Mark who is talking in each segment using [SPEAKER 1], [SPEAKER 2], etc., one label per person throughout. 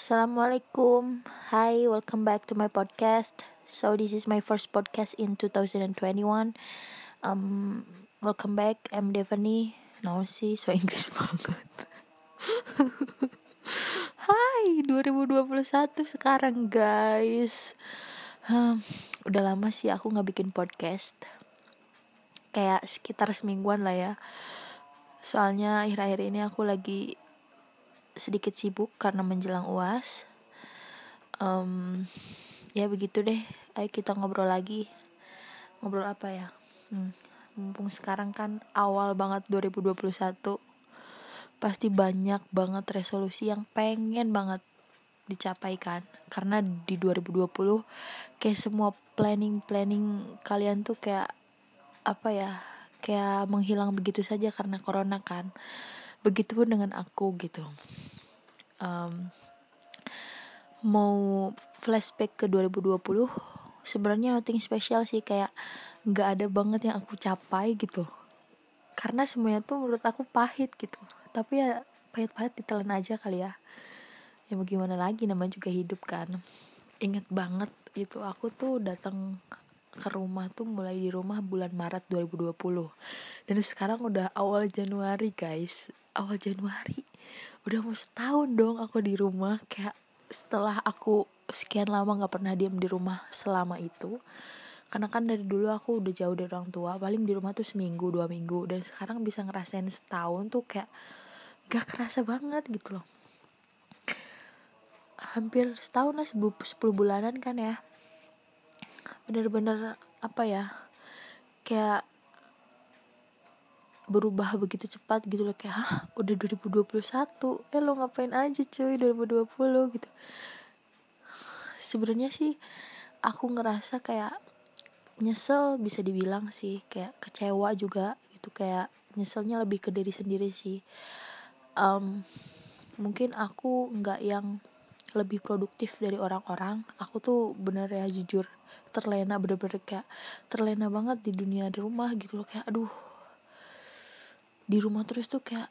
[SPEAKER 1] Assalamualaikum. Hi, welcome back to my podcast. So this is my first podcast in 2021. Um, welcome back. I'm Devani. No sih, so Inggris banget. Hai, 2021 sekarang guys. Um, udah lama sih aku nggak bikin podcast. Kayak sekitar semingguan lah ya. Soalnya akhir-akhir ini aku lagi sedikit sibuk karena menjelang uas um, ya begitu deh. Ayo kita ngobrol lagi. Ngobrol apa ya? Hmm, mumpung sekarang kan awal banget 2021 pasti banyak banget resolusi yang pengen banget dicapai kan? Karena di 2020 kayak semua planning planning kalian tuh kayak apa ya kayak menghilang begitu saja karena corona kan begitupun dengan aku gitu. Um, mau flashback ke 2020 sebenarnya nothing special sih. Kayak nggak ada banget yang aku capai gitu. Karena semuanya tuh menurut aku pahit gitu. Tapi ya pahit-pahit ditelan aja kali ya. Ya mau gimana lagi namanya juga hidup kan. Inget banget itu aku tuh datang ke rumah tuh mulai di rumah bulan Maret 2020 dan sekarang udah awal Januari guys. Awal Januari. Udah mau setahun dong aku di rumah. Kayak setelah aku sekian lama nggak pernah diem di rumah selama itu. Karena kan dari dulu aku udah jauh dari orang tua. Paling di rumah tuh seminggu dua minggu. Dan sekarang bisa ngerasain setahun tuh kayak gak kerasa banget gitu loh. Hampir setahun lah sepuluh bulanan kan ya bener-bener apa ya kayak berubah begitu cepat gitu loh. Kayak Hah, udah 2021 eh lo ngapain aja cuy 2020 gitu. Sebenarnya sih aku ngerasa kayak nyesel bisa dibilang sih kayak kecewa juga gitu. Kayak nyeselnya lebih ke diri sendiri sih. Um, mungkin aku nggak yang lebih produktif dari orang-orang. Aku tuh bener ya jujur terlena bener-bener kayak terlena banget di dunia di rumah gitu loh. Kayak aduh di rumah terus tuh kayak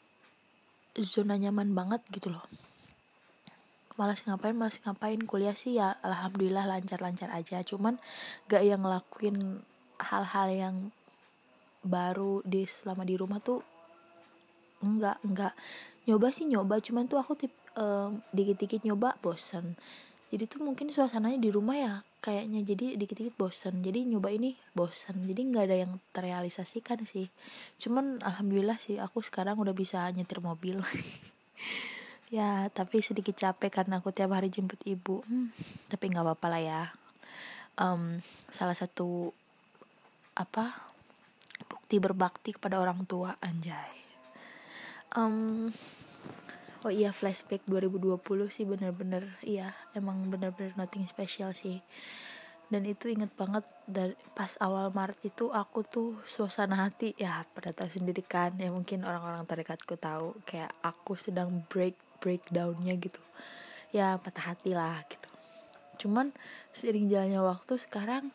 [SPEAKER 1] zona nyaman banget gitu loh. Malas ngapain malas ngapain. Kuliah sih ya alhamdulillah lancar-lancar aja. Cuman gak yang ngelakuin hal-hal yang baru di selama di rumah tuh enggak enggak. Nyoba sih nyoba cuman tuh aku tip um, dikit-dikit nyoba bosen jadi tuh mungkin suasananya di rumah ya kayaknya jadi dikit-dikit bosen. Jadi nyoba ini bosen. Jadi nggak ada yang terrealisasikan sih. Cuman alhamdulillah sih aku sekarang udah bisa nyetir mobil. Ya tapi sedikit capek karena aku tiap hari jemput ibu. Hmm, tapi nggak apa-apa lah ya. Um, salah satu apa bukti berbakti kepada orang tua anjay. Um, oh iya flashback 2020 sih bener-bener. Iya emang bener-bener nothing special sih. Dan itu inget banget dari pas awal Maret itu aku tuh suasana hati ya pada tahu sendiri kan. Ya mungkin orang-orang terdekatku tahu kayak aku sedang break breakdownnya gitu. Ya patah hati lah gitu. Cuman seiring jalannya waktu sekarang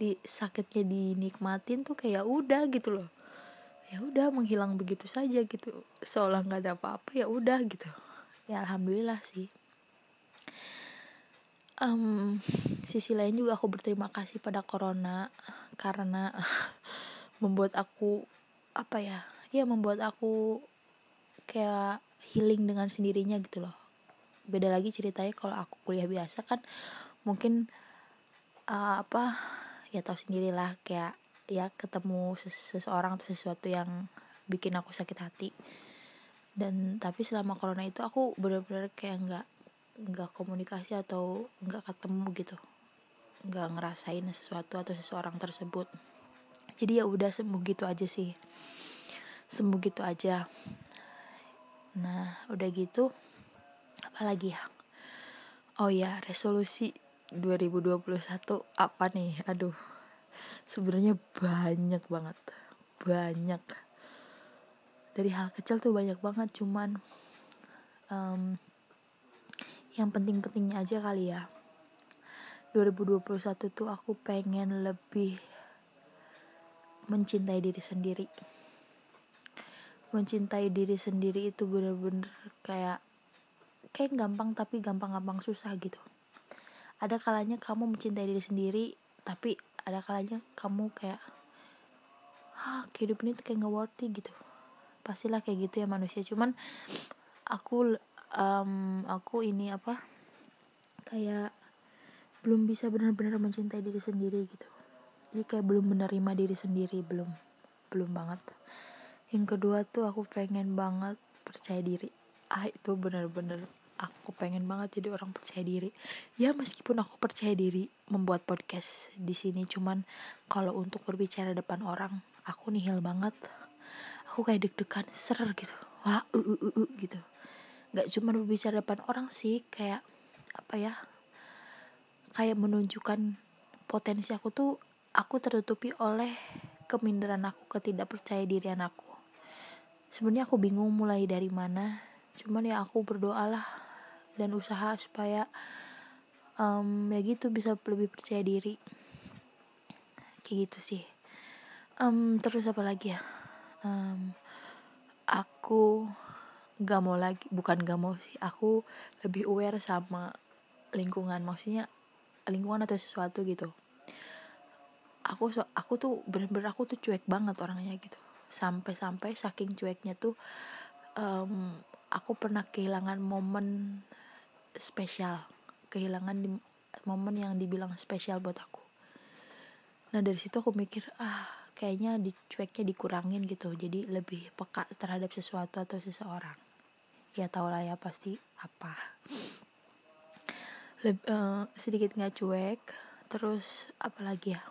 [SPEAKER 1] di sakitnya dinikmatin tuh kayak udah gitu loh ya udah menghilang begitu saja gitu seolah nggak ada apa-apa ya udah gitu. Ya alhamdulillah sih. Um, sisi lain juga aku berterima kasih pada corona karena membuat aku apa ya ya membuat aku kayak healing dengan sendirinya gitu loh. Beda lagi ceritanya kalau aku kuliah biasa kan mungkin uh, apa ya tahu sendirilah kayak ya ketemu seseorang atau sesuatu yang bikin aku sakit hati. Dan tapi selama corona itu aku benar-benar kayak nggak nggak komunikasi atau nggak ketemu gitu. Nggak ngerasain sesuatu atau seseorang tersebut. Jadi ya udah sembuh gitu aja sih. Sembuh gitu aja. Nah udah gitu apalagi ya? Oh ya resolusi 2021 apa nih? Aduh sebenarnya banyak banget. Banyak. Dari hal kecil tuh banyak banget cuman um, yang penting-pentingnya aja kali ya. 2021 tuh aku pengen lebih mencintai diri sendiri. Mencintai diri sendiri itu bener-bener kayak kayak gampang tapi gampang-gampang susah gitu. Ada kalanya kamu mencintai diri sendiri tapi ada kalanya kamu kayak ah kehidupan itu kayak nggak worthy gitu. Pastilah kayak gitu ya manusia. Cuman aku um, aku ini apa kayak belum bisa benar-benar mencintai diri sendiri gitu. Jadi kayak belum menerima diri sendiri belum belum banget. Yang kedua tuh aku pengen banget percaya diri. Ah itu benar-benar aku pengen banget jadi orang percaya diri. Ya meskipun aku percaya diri membuat podcast di sini cuman kalau untuk berbicara depan orang aku nihil banget. Aku kayak deg-degan ser gitu. Wah uh, uh, uh, uh, gitu. Nggak cuma berbicara depan orang sih kayak apa ya kayak menunjukkan potensi aku tuh aku tertutupi oleh keminderan aku ketidakpercaya dirian aku sebenarnya aku bingung mulai dari mana cuman ya aku berdoalah dan usaha supaya um, ya gitu bisa lebih percaya diri. Kayak gitu sih. Um, terus apa lagi ya? Um, aku gak mau lagi bukan gak mau sih aku lebih aware sama lingkungan maksudnya lingkungan atau sesuatu gitu. Aku aku tuh bener-bener aku tuh cuek banget orangnya gitu. Sampai-sampai saking cueknya tuh um, aku pernah kehilangan momen spesial kehilangan di, momen yang dibilang spesial buat aku. Nah dari situ aku mikir ah kayaknya dicueknya dikurangin gitu. Jadi lebih peka terhadap sesuatu atau seseorang. Ya tau lah ya pasti apa. Leb, uh, sedikit nggak cuek terus apalagi ya?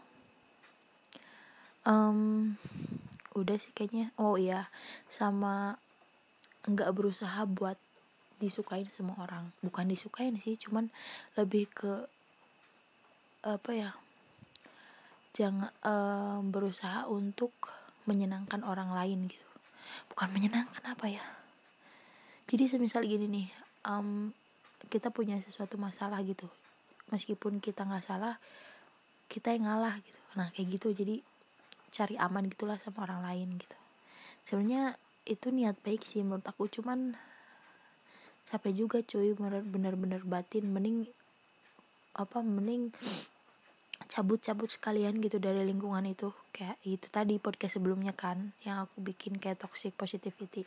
[SPEAKER 1] Um, udah sih kayaknya. Oh iya sama nggak berusaha buat disukain semua orang. Bukan disukain sih cuman lebih ke apa ya jangan uh, berusaha untuk menyenangkan orang lain gitu. Bukan menyenangkan apa ya. Jadi semisal gini nih um, kita punya sesuatu masalah gitu. Meskipun kita nggak salah kita yang ngalah gitu. Nah kayak gitu. Jadi cari aman gitulah sama orang lain gitu. Sebenarnya itu niat baik sih menurut aku. Cuman capek juga cuy bener-bener batin. Mending apa mending cabut-cabut sekalian gitu dari lingkungan itu. Kayak itu tadi podcast sebelumnya kan yang aku bikin kayak toxic positivity.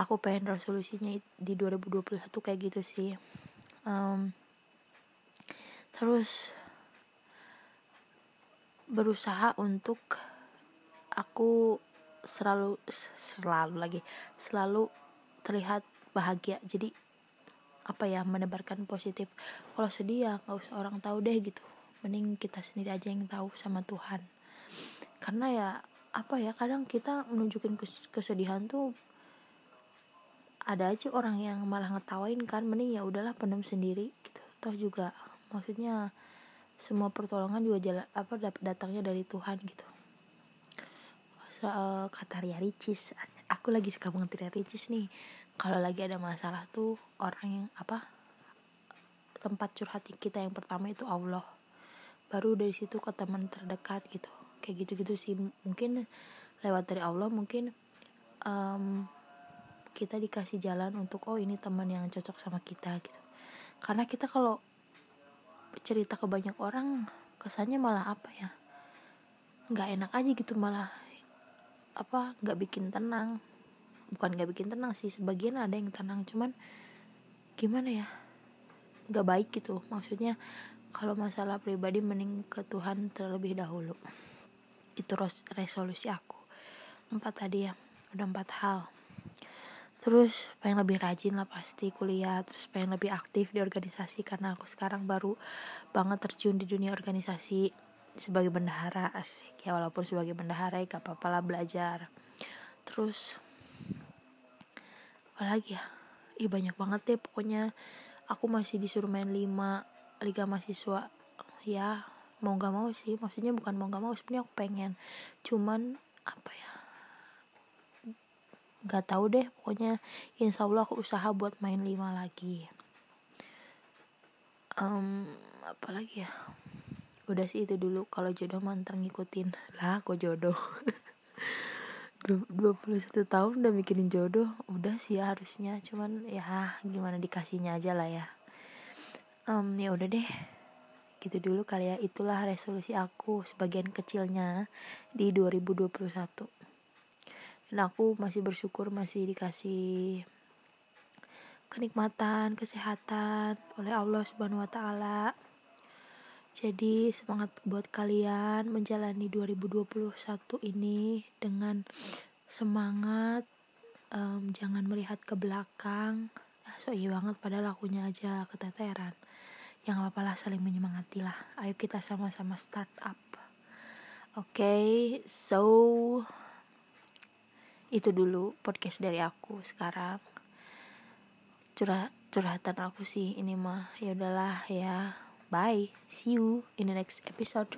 [SPEAKER 1] Aku pengen resolusinya di 2021 kayak gitu sih. Um, terus berusaha untuk aku selalu selalu lagi selalu terlihat bahagia. Jadi apa ya menebarkan positif. Kalau sedih ya nggak usah orang tahu deh gitu. Mending kita sendiri aja yang tahu sama Tuhan. Karena ya apa ya kadang kita menunjukin kesedihan tuh ada aja orang yang malah ngetawain kan. Mending ya udahlah pendem sendiri gitu. Toh juga maksudnya semua pertolongan juga jalan apa datangnya dari Tuhan gitu. Soal kata Ria Ricis aku lagi suka banget Ria Ricis nih kalau lagi ada masalah tuh orang yang apa tempat curhat kita yang pertama itu Allah. Baru dari situ ke teman terdekat gitu. Kayak gitu-gitu sih. Mungkin lewat dari Allah mungkin um, kita dikasih jalan untuk oh ini teman yang cocok sama kita gitu. Karena kita kalau cerita ke banyak orang kesannya malah apa ya? Nggak enak aja gitu. Malah apa nggak bikin tenang bukan gak bikin tenang sih sebagian ada yang tenang cuman gimana ya gak baik gitu. Maksudnya kalau masalah pribadi mending ke Tuhan terlebih dahulu. Itu resolusi aku. Empat tadi ya udah empat hal. Terus pengen lebih rajin lah pasti kuliah terus pengen lebih aktif di organisasi karena aku sekarang baru banget terjun di dunia organisasi sebagai bendahara asik ya walaupun sebagai bendahara ya gak apa-apa lah belajar. Terus apalagi ya? Ih banyak banget deh pokoknya. Aku masih disuruh main lima liga mahasiswa. Ya mau gak mau sih. Maksudnya bukan mau gak mau sebenarnya aku pengen. Cuman apa ya? Nggak tahu deh pokoknya insya Allah aku usaha buat main lima lagi. Um, apalagi ya? Udah sih itu dulu kalau jodoh mantan ngikutin. Lah kok jodoh 21 tahun udah mikirin jodoh udah sih ya harusnya. Cuman ya gimana dikasihnya aja lah ya. Um, ya udah deh. Gitu dulu kali ya. Itulah resolusi aku sebagian kecilnya di 2021 dan aku masih bersyukur masih dikasih kenikmatan kesehatan oleh Allah Subhanahu wa taala jadi semangat buat kalian menjalani 2021 ini dengan semangat um, jangan melihat ke belakang. Ah, so iya banget padahal akunya aja keteteran. Yang apa lah saling menyemangati lah ayo kita sama-sama start up. Oke okay, so itu dulu podcast dari aku sekarang. Curhat curhatan aku sih ini mah ya udahlah ya bye. See you in the next episode